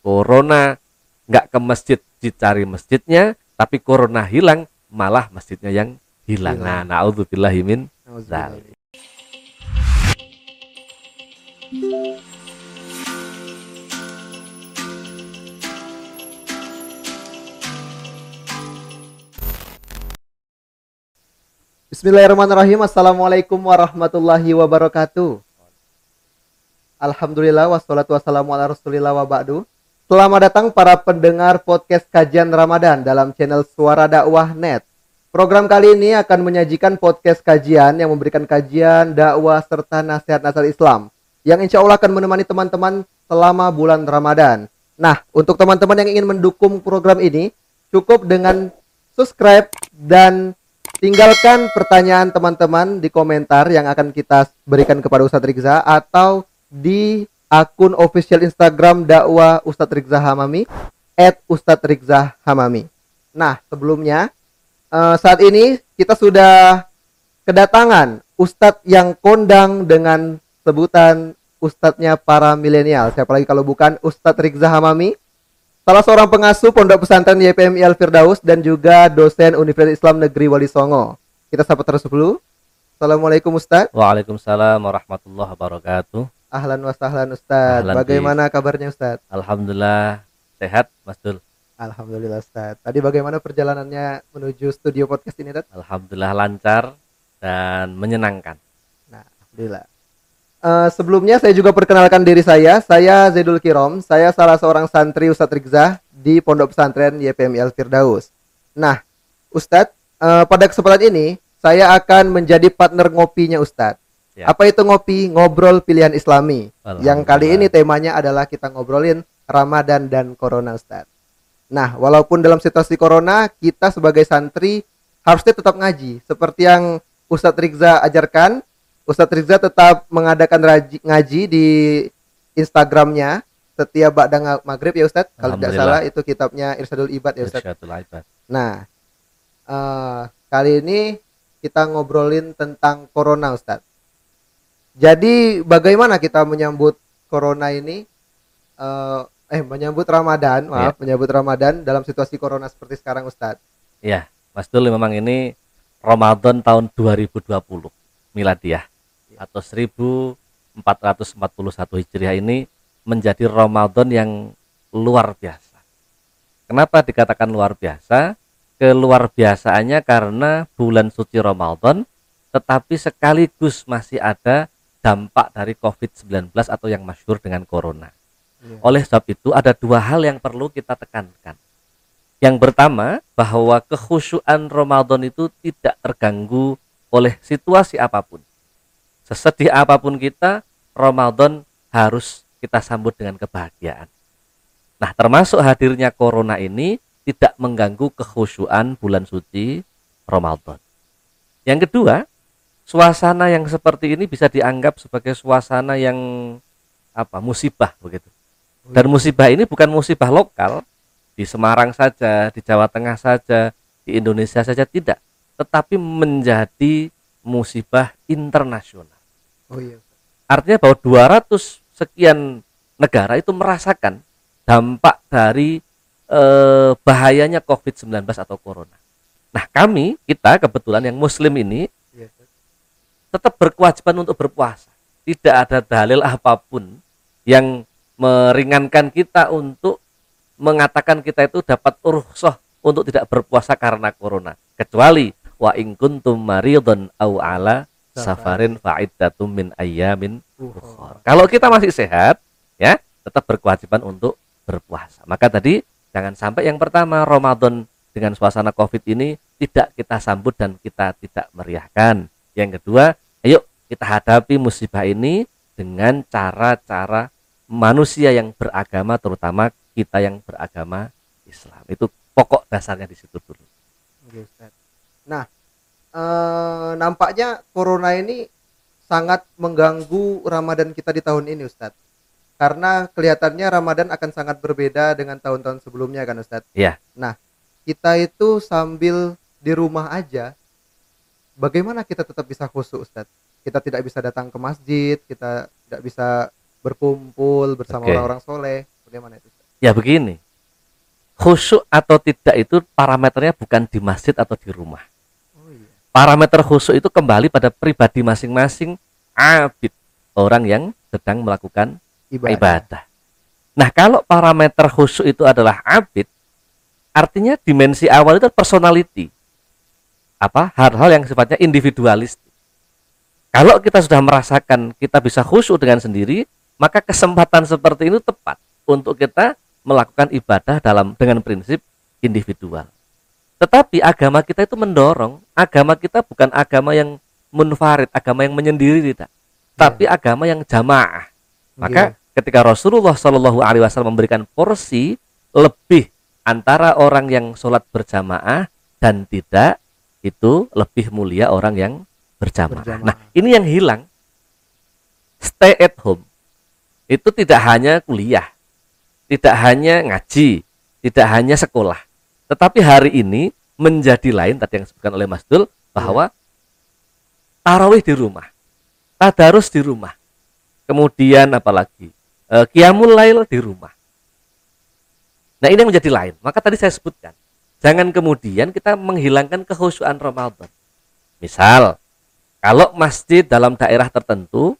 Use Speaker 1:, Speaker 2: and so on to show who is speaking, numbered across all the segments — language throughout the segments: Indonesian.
Speaker 1: corona nggak ke masjid dicari masjidnya tapi corona hilang malah masjidnya yang hilang nah
Speaker 2: Hilang.
Speaker 1: naudzubillahi min
Speaker 2: Nauzubillah.
Speaker 1: Zalik.
Speaker 2: Bismillahirrahmanirrahim. Assalamualaikum warahmatullahi wabarakatuh. Alhamdulillah wassalatu wassalamu ala rasulillah wa ba'du. Selamat datang para pendengar podcast kajian Ramadan dalam channel Suara Dakwah Net. Program kali ini akan menyajikan podcast kajian yang memberikan kajian, dakwah, serta nasihat-nasihat Islam yang insya Allah akan menemani teman-teman selama bulan Ramadan. Nah, untuk teman-teman yang ingin mendukung program ini, cukup dengan subscribe dan tinggalkan pertanyaan teman-teman di komentar yang akan kita berikan kepada Ustadz Rizza atau di akun official Instagram dakwah Ustadz Rizza Hamami at Ustadz Rizza Hamami. Nah, sebelumnya eh, saat ini kita sudah kedatangan Ustadz yang kondang dengan sebutan Ustadznya para milenial. Siapa lagi kalau bukan Ustadz Rizza Hamami, salah seorang pengasuh Pondok Pesantren YPMI Al Firdaus dan juga dosen Universitas Islam Negeri Wali Songo. Kita sapa terus dulu. Assalamualaikum Ustadz.
Speaker 1: Waalaikumsalam warahmatullahi wabarakatuh
Speaker 2: Ahlan wa sahlan Ustadz.
Speaker 1: Ahlan,
Speaker 2: Bagaimana kabarnya Ustadz?
Speaker 1: Alhamdulillah sehat Mas Dul
Speaker 2: Alhamdulillah Ustadz. Tadi bagaimana perjalanannya menuju studio podcast ini Ustadz?
Speaker 1: Alhamdulillah lancar dan menyenangkan
Speaker 2: Nah, Alhamdulillah. Eh, sebelumnya saya juga perkenalkan diri saya. Saya Zaidul Kirom. Saya salah seorang santri Ustadz Rizza di Pondok Pesantren YPMI Al Firdaus. Nah, Ustadz, eh, pada kesempatan ini saya akan menjadi partner ngopinya Ustadz.
Speaker 1: Ya.
Speaker 2: Apa itu ngopi? Ngobrol pilihan Islami. Yang kali ini temanya adalah kita ngobrolin Ramadan dan Corona Ustadz. Nah, walaupun dalam situasi Corona, kita sebagai santri harusnya tetap ngaji. Seperti yang Ustadz Rizza ajarkan, Ustadz Rizza tetap mengadakan raji- ngaji di Instagramnya setiap ba'da maghrib ya Ustadz. Kalau tidak salah itu kitabnya Irsadul Ibad ya Ustadz.
Speaker 1: Irsyadul Ibad.
Speaker 2: Nah, eh, kali ini kita ngobrolin tentang Corona Ustadz. Jadi bagaimana kita menyambut Corona ini? Eh, eh menyambut Ramadan, maaf, menyambut Ramadan dalam situasi Corona seperti sekarang Ustadz.
Speaker 1: Ya, Mas Dul memang ini Ramadan tahun 2020 miladiah atau 1441 Hijriah ini menjadi Ramadan yang luar biasa. Kenapa dikatakan luar biasa? Keluar biasaannya karena bulan suci Ramadan tetapi sekaligus masih ada dampak dari COVID-19 atau yang masyhur dengan corona.
Speaker 2: Iya.
Speaker 1: Oleh sebab itu ada dua hal yang perlu kita tekankan. Yang pertama bahwa kekhusyuan Ramadan itu tidak terganggu oleh situasi apa pun. Sesedih apa pun kita, Ramadan harus kita sambut dengan kebahagiaan. Nah, termasuk hadirnya corona ini tidak mengganggu kekhusyuan bulan suci Ramadan. Yang kedua, suasana yang seperti ini bisa dianggap sebagai suasana yang apa? musibah begitu. Dan musibah ini bukan musibah lokal di Semarang saja, di Jawa Tengah saja, di Indonesia saja tidak, tetapi menjadi musibah internasional.
Speaker 2: Oh iya.
Speaker 1: Artinya bahwa 200 sekian negara itu merasakan dampak dari eh, bahayanya COVID-19 atau corona. Nah, kami kita kebetulan yang muslim ini
Speaker 2: Iya.
Speaker 1: Tetap berkewajiban untuk berpuasa. Tidak ada dalil apa pun yang meringankan kita untuk mengatakan kita itu dapat rukhsah untuk tidak berpuasa karena corona. Kecuali wa in kuntum au ala safarin fa'iddatum min ayyamin. Kalau kita masih sehat, ya, tetap berkewajiban untuk berpuasa. Maka tadi jangan sampai yang pertama Ramadan dengan suasana Covid ini tidak kita sambut dan kita tidak meriahkan. Yang kedua, ayo kita hadapi musibah ini dengan cara-cara manusia yang beragama terutama kita yang beragama Islam. Itu pokok dasarnya di situ dulu.
Speaker 2: Oke. Nah, eh, nampaknya corona ini sangat mengganggu Ramadan kita di tahun ini, Ustadz. Karena kelihatannya Ramadan akan sangat berbeda dengan tahun-tahun sebelumnya kan, Ustadz.
Speaker 1: Iya.
Speaker 2: Nah, kita itu sambil di rumah aja, bagaimana kita tetap bisa khusyuk, Ustadz? Kita tidak bisa datang ke masjid, kita tidak bisa berkumpul bersama orang-orang soleh. Bagaimana itu? Ustadz?
Speaker 1: Ya begini, khusyuk atau tidak itu parameternya bukan di masjid atau di rumah.
Speaker 2: Oh iya.
Speaker 1: Parameter khusyuk itu kembali pada pribadi masing-masing abid, orang yang sedang melakukan
Speaker 2: Ibadah.
Speaker 1: ibadah. Nah, kalau parameter khusyuk itu adalah abid, artinya dimensi awal itu personality. Apa? Hal-hal yang sifatnya individualis. Kalau kita sudah merasakan kita bisa khusyuk dengan sendiri, maka kesempatan seperti ini tepat untuk kita melakukan ibadah dalam dengan prinsip individual. Tetapi agama kita itu mendorong, agama kita bukan agama yang munfarid, agama yang menyendiri tidak, tapi agama yang jamaah. Maka ketika Rasulullah Shallallahu Alaihi Wasallam memberikan porsi lebih antara orang yang sholat berjamaah dan tidak itu lebih mulia orang yang berjamaah.
Speaker 2: Berjamaah.
Speaker 1: Nah ini yang hilang. Stay at home itu tidak hanya kuliah, tidak hanya ngaji, tidak hanya sekolah, tetapi hari ini menjadi lain tadi yang disebutkan oleh Mas Dul bahwa tarawih di rumah, tadarus di rumah, kemudian apalagi e, qiyamul lail di rumah. Nah ini yang menjadi lain. Maka tadi saya sebutkan, jangan kemudian kita menghilangkan kehusuan Ramadan. Misal, kalau masjid dalam daerah tertentu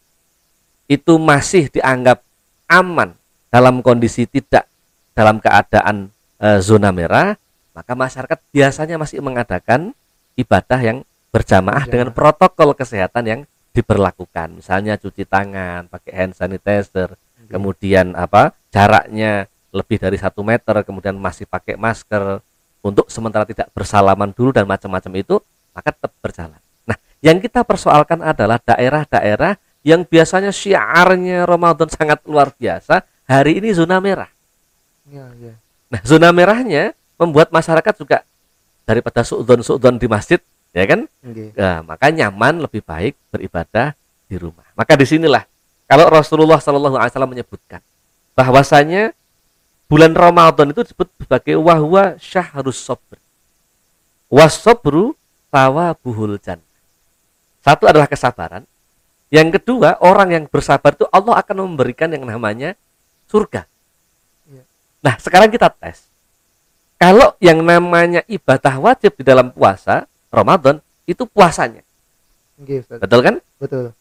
Speaker 1: itu masih dianggap aman dalam kondisi tidak dalam keadaan e, zona merah, maka masyarakat biasanya masih mengadakan ibadah yang berjamaah dengan protokol kesehatan yang diberlakukan. Misalnya cuci tangan, pakai hand sanitizer, kemudian apa jaraknya lebih dari satu meter, kemudian masih pakai masker untuk sementara tidak bersalaman dulu dan macam-macam itu, maka tetap berjalan. Nah, yang kita persoalkan adalah daerah-daerah yang biasanya syiarnya Ramadan sangat luar biasa, hari ini zona merah.
Speaker 2: Iya, iya.
Speaker 1: Nah, zona merahnya membuat masyarakat juga daripada suudon-suudon di masjid, ya kan?
Speaker 2: Nggih.
Speaker 1: Nah, maka nyaman lebih baik beribadah di rumah. Maka di sinilah kalau Rasulullah Shallallahu Alaihi Wasallam menyebutkan bahwasanya bulan Ramadan itu disebut sebagai wahwa syahrus sabr. Wasobru tawabuhul jannah. Satu adalah kesabaran. Yang kedua, orang yang bersabar itu Allah akan memberikan yang namanya surga.
Speaker 2: Iya.
Speaker 1: Nah, sekarang kita tes. Kalau yang namanya ibadah wajib di dalam puasa Ramadan itu puasanya. Betul kan?
Speaker 2: Betul.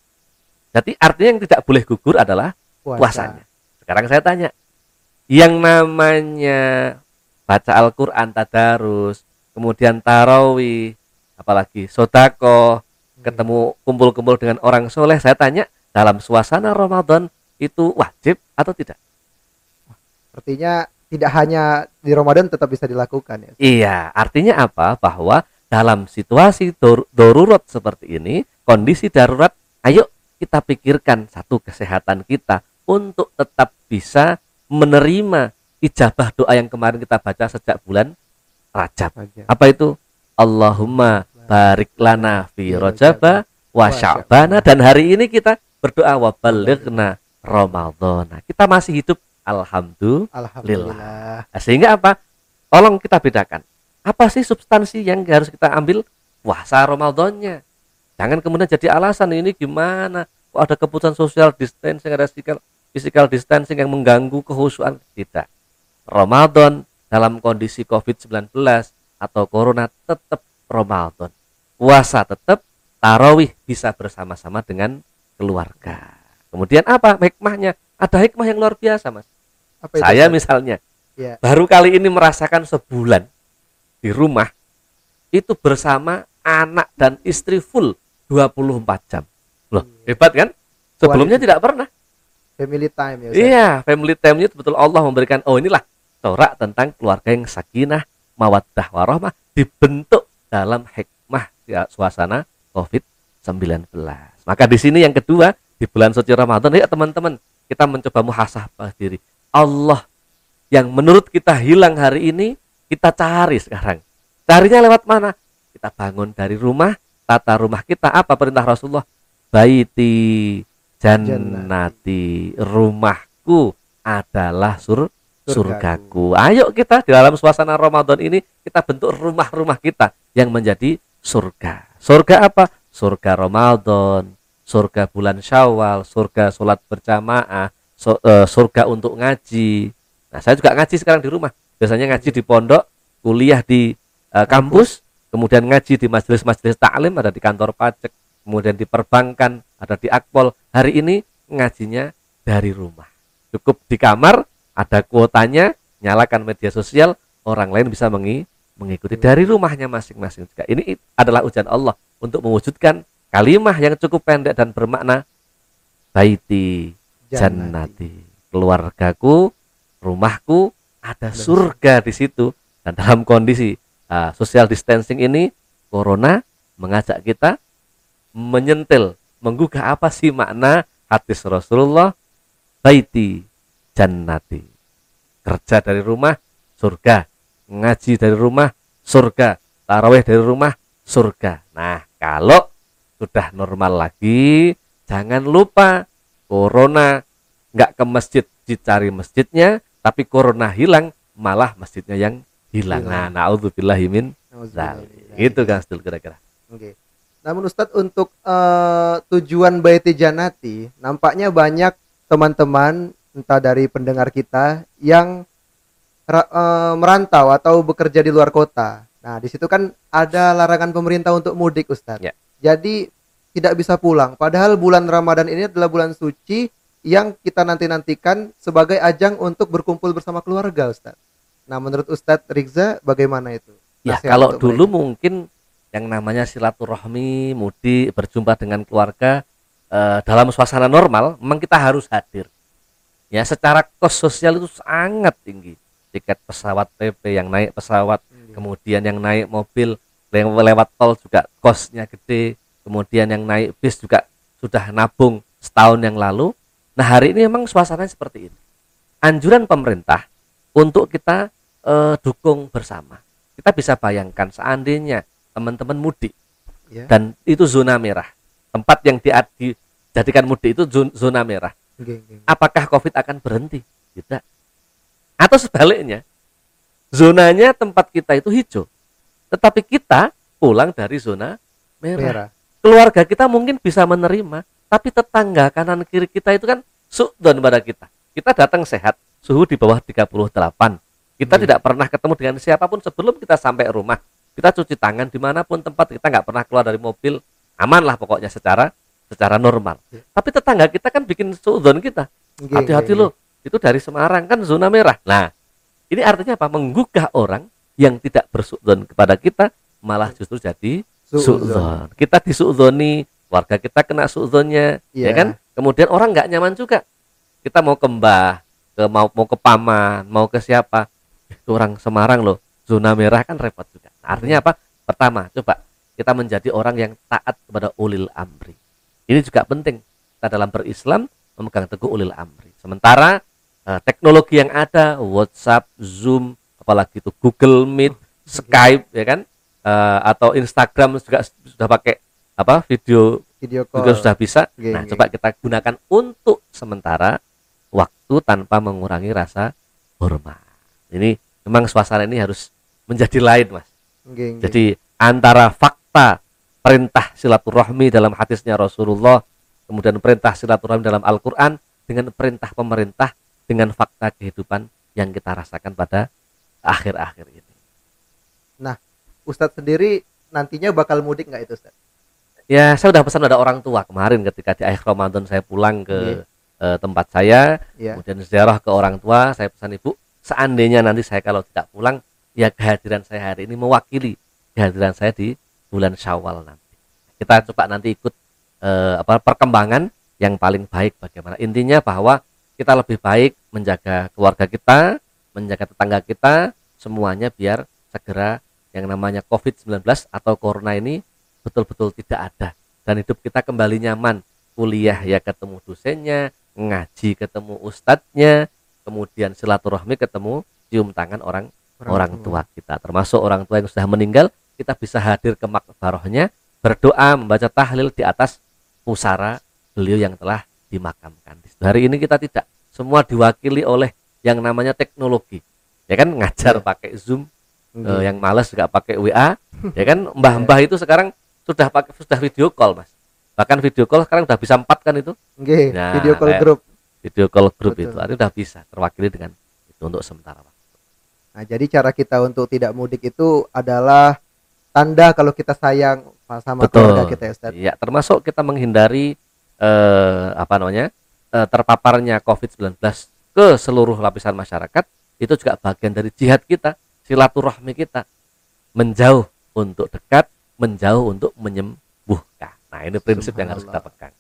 Speaker 1: Jadi artinya yang tidak boleh gugur adalah
Speaker 2: Puasa.
Speaker 1: puasanya. Sekarang saya tanya, yang namanya baca Al-Quran, tadarus, kemudian tarawih, apalagi sodako, ketemu kumpul-kumpul dengan orang soleh, saya tanya, dalam suasana Ramadan itu wajib atau tidak?
Speaker 2: Artinya tidak hanya di Ramadan tetap bisa dilakukan ya.
Speaker 1: Iya, artinya apa? Bahwa dalam situasi dor- darurat seperti ini, kondisi darurat, ayo kita pikirkan satu kesehatan kita untuk tetap bisa menerima ijabah doa yang kemarin kita baca sejak bulan Rajab.
Speaker 2: Aja.
Speaker 1: Apa itu? Allahumma barik lana fi rajaba wa sya'bana dan hari ini kita berdoa wa balighna Ramadhana. Kita masih hidup alhamdulillah.
Speaker 2: Alhamdulillah.
Speaker 1: Sehingga apa? Tolong kita bedakan. Apa sih substansi yang harus kita ambil puasa Ramadannya? Jangan kemudian jadi alasan ini gimana? Kok ada keputusan social distancing, ada physical, physical distancing yang mengganggu kehusuan? Tidak. Ramadan dalam kondisi COVID-19 atau corona tetap Ramadan. Puasa tetap, tarawih bisa bersama-sama dengan keluarga. Kemudian apa hikmahnya? Ada hikmah yang luar biasa, Mas.
Speaker 2: Apa itu?
Speaker 1: Saya misalnya
Speaker 2: Iya.
Speaker 1: baru kali ini merasakan sebulan di rumah itu bersama anak dan istri full 24 jam. Loh, hebat kan? Sebelumnya
Speaker 2: Quality.
Speaker 1: tidak pernah.
Speaker 2: Family time ya.
Speaker 1: Iya, family time-nya betul Allah memberikan oh inilah corak tentang keluarga yang sakinah, mawaddah warahmah dibentuk dalam hikmah ya, suasana COVID-19. Maka di sini yang kedua di bulan suci Ramadan ya teman-teman kita mencoba muhasabah diri. Allah yang menurut kita hilang hari ini kita cari sekarang. Carinya lewat mana? Kita bangun dari rumah, tata rumah kita apa perintah Rasulullah? Baiti jannati rumahku adalah sur surgaku. Ayo kita di dalam suasana Ramadan ini kita bentuk rumah-rumah kita yang menjadi surga. Surga apa? Surga Ramadan, surga bulan Syawal, surga sholat berjamaah, eh, surga untuk ngaji, Nah, saya juga ngaji sekarang di rumah. Biasanya ngaji di pondok, kuliah di uh, kampus, kemudian ngaji di majelis-majelis taklim ada di kantor pajak, kemudian di perbankan, ada di akpol. Hari ini ngajinya dari rumah. Cukup di kamar, ada kuotanya, nyalakan media sosial, orang lain bisa mengi mengikuti dari rumahnya masing-masing juga. Ini adalah ujian Allah untuk mewujudkan kalimat yang cukup pendek dan bermakna baiti jannati. Keluargaku, rumahku ada surga di situ dan dalam kondisi uh, social distancing ini corona mengajak kita menyentil menggugah apa sih makna hadis Rasulullah? Baiti jannati. Kerja dari rumah surga. Ngaji dari rumah surga. Taraweh dari rumah surga. Nah kalau sudah normal lagi jangan lupa corona. Nggak ke masjid dicari masjidnya tapi corona hilang malah masjidnya yang hilang. Nah naudzubillahimin itu kan still kira-kira.
Speaker 2: Oke namun Ustadz untuk uh, tujuan Baiti Janati nampaknya banyak teman-teman entah dari pendengar kita yang uh, merantau atau bekerja di luar kota. Nah, di situ kan ada larangan pemerintah untuk mudik, Ustadz. Ya. Jadi tidak bisa pulang. Padahal bulan Ramadan ini adalah bulan suci yang kita nanti-nantikan sebagai ajang untuk berkumpul bersama keluarga, Ustadz. Nah, menurut Ustadz Rizza bagaimana itu?
Speaker 1: Ya, kalau dulu mereka? mungkin yang namanya silaturahmi, mudik, berjumpa dengan keluarga eh, dalam suasana normal, memang kita harus hadir. Ya, secara kos sosial itu sangat tinggi tiket pesawat PP yang naik pesawat hmm. kemudian yang naik mobil yang lewat tol juga kosnya gede kemudian yang naik bis juga sudah nabung setahun yang lalu nah hari ini memang suasananya seperti ini anjuran pemerintah untuk kita eh, dukung bersama kita bisa bayangkan seandainya teman-teman mudik ya. dan itu zona merah tempat yang dijadikan mudik itu zona merah apakah covid akan berhenti tidak atau sebaliknya, zonanya tempat kita itu hijau, tetapi kita pulang dari zona merah. merah. Keluarga kita mungkin bisa menerima, tapi tetangga kanan kiri kita itu kan sudon pada kita. Kita datang sehat, suhu di bawah 38. Kita hmm. tidak pernah ketemu dengan siapa pun sebelum kita sampai rumah. Kita cuci tangan di mana pun tempat kita nggak pernah keluar dari mobil, aman lah pokoknya secara secara normal. Ya. Tapi tetangga kita kan bikin sudon kita. Hati-hati loh, itu dari Semarang kan zona merah. Nah, ini artinya apa? Menggugah orang yang tidak bersudon kepada kita malah justru jadi sudzon. Kita disudzoni, warga kita kena sudzonnya, yeah. ya kan? Kemudian orang nggak nyaman juga. Kita mau ke Mbah, ke mau mau ke paman, mau ke siapa? Itu orang Semarang loh, zona merah kan repot juga. Artinya apa? Pertama, coba kita menjadi orang yang taat kepada ulil amri. Ini juga penting. Kita dalam berislam memegang teguh ulil amri. Sementara uh, teknologi yang ada WhatsApp, Zoom, apalagi itu Google Meet, Skype ya kan uh, atau Instagram juga sudah pakai apa video video call. juga sudah bisa. Okay, nah, coba kita gunakan untuk sementara waktu tanpa mengurangi rasa hormat. Ini memang suasana ini harus menjadi lain, Mas. Okay, okay. Jadi antara fakta perintah silaturahmi dalam hadisnya Rasulullah, kemudian perintah silaturahmi dalam Al-Qur'an dengan perintah pemerintah dengan fakta kehidupan yang kita rasakan pada akhir-akhir ini.
Speaker 2: Nah, Ustadz sendiri nantinya bakal mudik nggak itu Ustadz?
Speaker 1: Ya, saya sudah pesan ada orang tua kemarin ketika di akhir Ramadan saya pulang ke yeah. uh, tempat saya, yeah. kemudian ziarah ke orang tua, saya pesan ibu, seandainya nanti saya kalau tidak pulang, ya kehadiran saya hari ini mewakili kehadiran saya di bulan Syawal nanti. Kita coba nanti ikut uh, apa perkembangan yang paling baik bagaimana. Intinya bahwa kita lebih baik menjaga keluarga kita, menjaga tetangga kita, semuanya biar segera yang namanya COVID-19 atau corona ini betul-betul tidak ada dan hidup kita kembali nyaman. Kuliah ya ketemu dosennya, ngaji ketemu ustadznya, kemudian silaturahmi ketemu cium tangan orang orang, tua kita, termasuk orang tua yang sudah meninggal, kita bisa hadir ke makbarohnya, berdoa, membaca tahlil di atas pusara beliau yang telah dimakamkan. Hari ini kita tidak, semua diwakili oleh yang namanya teknologi. Ya kan ngajar yeah. pakai Zoom, -hmm. uh, yang malas juga pakai WA, ya kan mbah-mbah itu sekarang sudah pakai sudah video call, Mas. Bahkan video call sekarang sudah bisa empat kan itu.
Speaker 2: Nah, video call grup.
Speaker 1: Video call grup Betul. itu artinya sudah bisa terwakili dengan itu. untuk sementara waktu.
Speaker 2: Nah, jadi cara kita untuk tidak mudik itu adalah tanda kalau kita sayang sama keluarga kita ya Ustaz.
Speaker 1: Iya, termasuk kita menghindari eh, apa namanya? eh, terpaparnya COVID-19 ke seluruh lapisan masyarakat itu juga bagian dari jihad kita, silaturahmi kita. Menjauh untuk dekat, menjauh untuk menyembuhkan. Nah, ini prinsip yang harus kita pegang.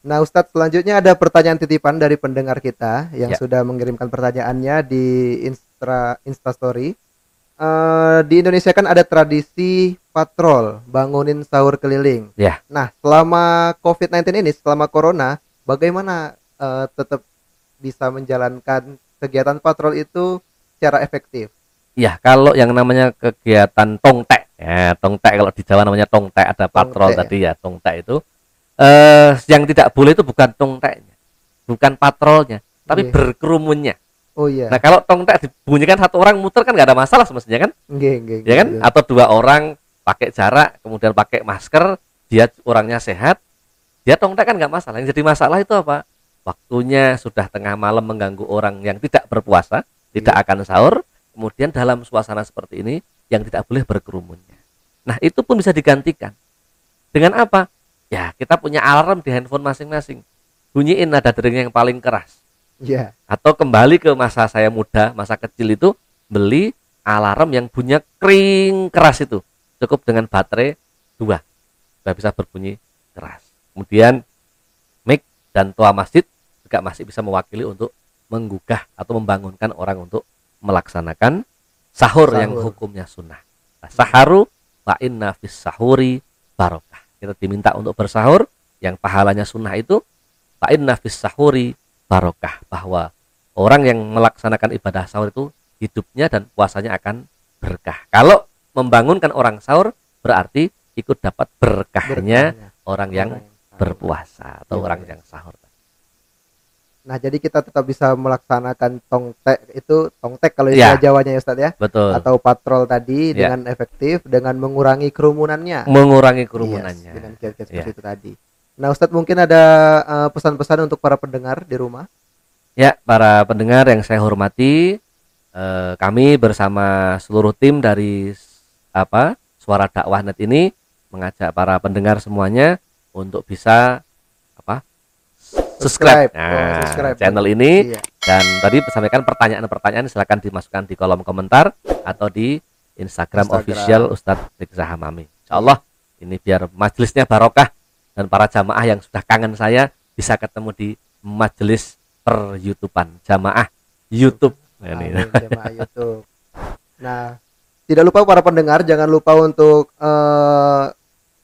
Speaker 2: Nah, Ustadz, selanjutnya ada pertanyaan titipan dari pendengar kita yang
Speaker 1: Ya.
Speaker 2: sudah mengirimkan pertanyaannya di Insta Instastory. Eh, di Indonesia kan ada tradisi patrol, bangunin sahur keliling.
Speaker 1: Ya.
Speaker 2: Nah, selama COVID-19 ini, selama corona, bagaimana eh, tetap bisa menjalankan kegiatan patrol itu secara efektif?
Speaker 1: Ya, kalau yang namanya kegiatan tongtek, ya tongtek kalau di Jawa namanya tongtek ada patrol
Speaker 2: Tongtek.
Speaker 1: tadi ya tongtek itu eh yang tidak boleh itu bukan tongteknya, bukan patrolnya, tapi
Speaker 2: Iya.
Speaker 1: berkerumunnya.
Speaker 2: Oh iya,
Speaker 1: Nah, kalau tongtek dibunyikan satu orang muter kan nggak ada masalah semestinya kan,
Speaker 2: nggih, nggih,
Speaker 1: ya kan?
Speaker 2: nggih.
Speaker 1: Atau dua orang pakai jarak, kemudian pakai masker, dia orangnya sehat, dia tongtek kan nggak masalah. Yang jadi masalah itu apa? Waktunya sudah tengah malam mengganggu orang yang tidak berpuasa, tidak akan sahur, kemudian dalam suasana seperti ini yang tidak boleh berkerumunnya. Nah, itu pun bisa digantikan. Dengan apa? Ya, kita punya alarm di handphone masing-masing. Bunyiin nada dering yang paling keras.
Speaker 2: Iya,
Speaker 1: Atau kembali ke masa saya muda, masa kecil itu beli alarm yang bunyinya kering keras itu. Cukup dengan baterai dua. Sudah bisa berbunyi keras. Kemudian mic dan toa masjid juga masih bisa mewakili untuk menggugah atau membangunkan orang untuk melaksanakan sahur, yang
Speaker 2: Sahur.
Speaker 1: hukumnya sunnah. Nah, saharu wa inna fis sahuri barokah. Kita diminta untuk bersahur yang pahalanya sunnah itu fa inna fis sahuri barokah bahwa orang yang melaksanakan ibadah sahur itu hidupnya dan puasanya akan berkah. Kalau membangunkan orang sahur berarti ikut dapat berkahnya
Speaker 2: berkahnya
Speaker 1: orang yang
Speaker 2: orang sahur.
Speaker 1: berpuasa atau
Speaker 2: Iya,
Speaker 1: orang
Speaker 2: iya.
Speaker 1: yang sahur.
Speaker 2: Nah, jadi kita tetap bisa melaksanakan tongtek itu tongtek kalau
Speaker 1: Iya.
Speaker 2: istilah Jawanya ya Ustaz ya.
Speaker 1: Betul.
Speaker 2: atau patrol tadi
Speaker 1: Ya.
Speaker 2: dengan efektif dengan mengurangi kerumunannya.
Speaker 1: mengurangi
Speaker 2: Yes,
Speaker 1: kerumunannya.
Speaker 2: dengan kiat-kiat seperti
Speaker 1: Ya.
Speaker 2: itu tadi. Nah, Ustadz mungkin ada eh, pesan-pesan untuk para pendengar di rumah.
Speaker 1: Ya, para pendengar yang saya hormati, eh, kami bersama seluruh tim dari apa Suara Dakwah Net ini mengajak para pendengar semuanya untuk bisa apa subscribe,
Speaker 2: Subscribe.
Speaker 1: Nah,
Speaker 2: Oh, subscribe.
Speaker 1: channel ini
Speaker 2: Iya.
Speaker 1: dan tadi sampaikan pertanyaan-pertanyaan silakan dimasukkan di kolom komentar atau di Instagram,
Speaker 2: Instagram.
Speaker 1: official Ustadz Rizza Hamami. Insya Allah ini biar majelisnya barokah dan para jamaah yang sudah kangen saya bisa ketemu di majelis per YouTubean jamaah YouTube. Nah, ini.
Speaker 2: Jemaah YouTube. Nah, tidak lupa para pendengar jangan lupa untuk eh,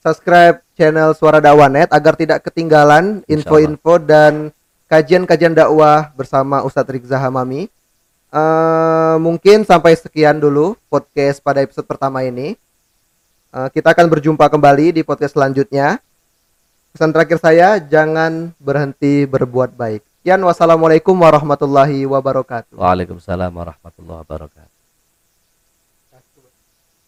Speaker 2: subscribe channel Suara Dakwah Net agar tidak ketinggalan info-info dan kajian-kajian dakwah bersama Ustadz Rizza Hamami. Eh, mungkin sampai sekian dulu podcast pada episode pertama ini. Eh, kita akan berjumpa kembali di podcast selanjutnya. Pesan terakhir saya, jangan berhenti berbuat baik. Sekian, wassalamualaikum warahmatullahi wabarakatuh.
Speaker 1: Waalaikumsalam warahmatullahi wabarakatuh.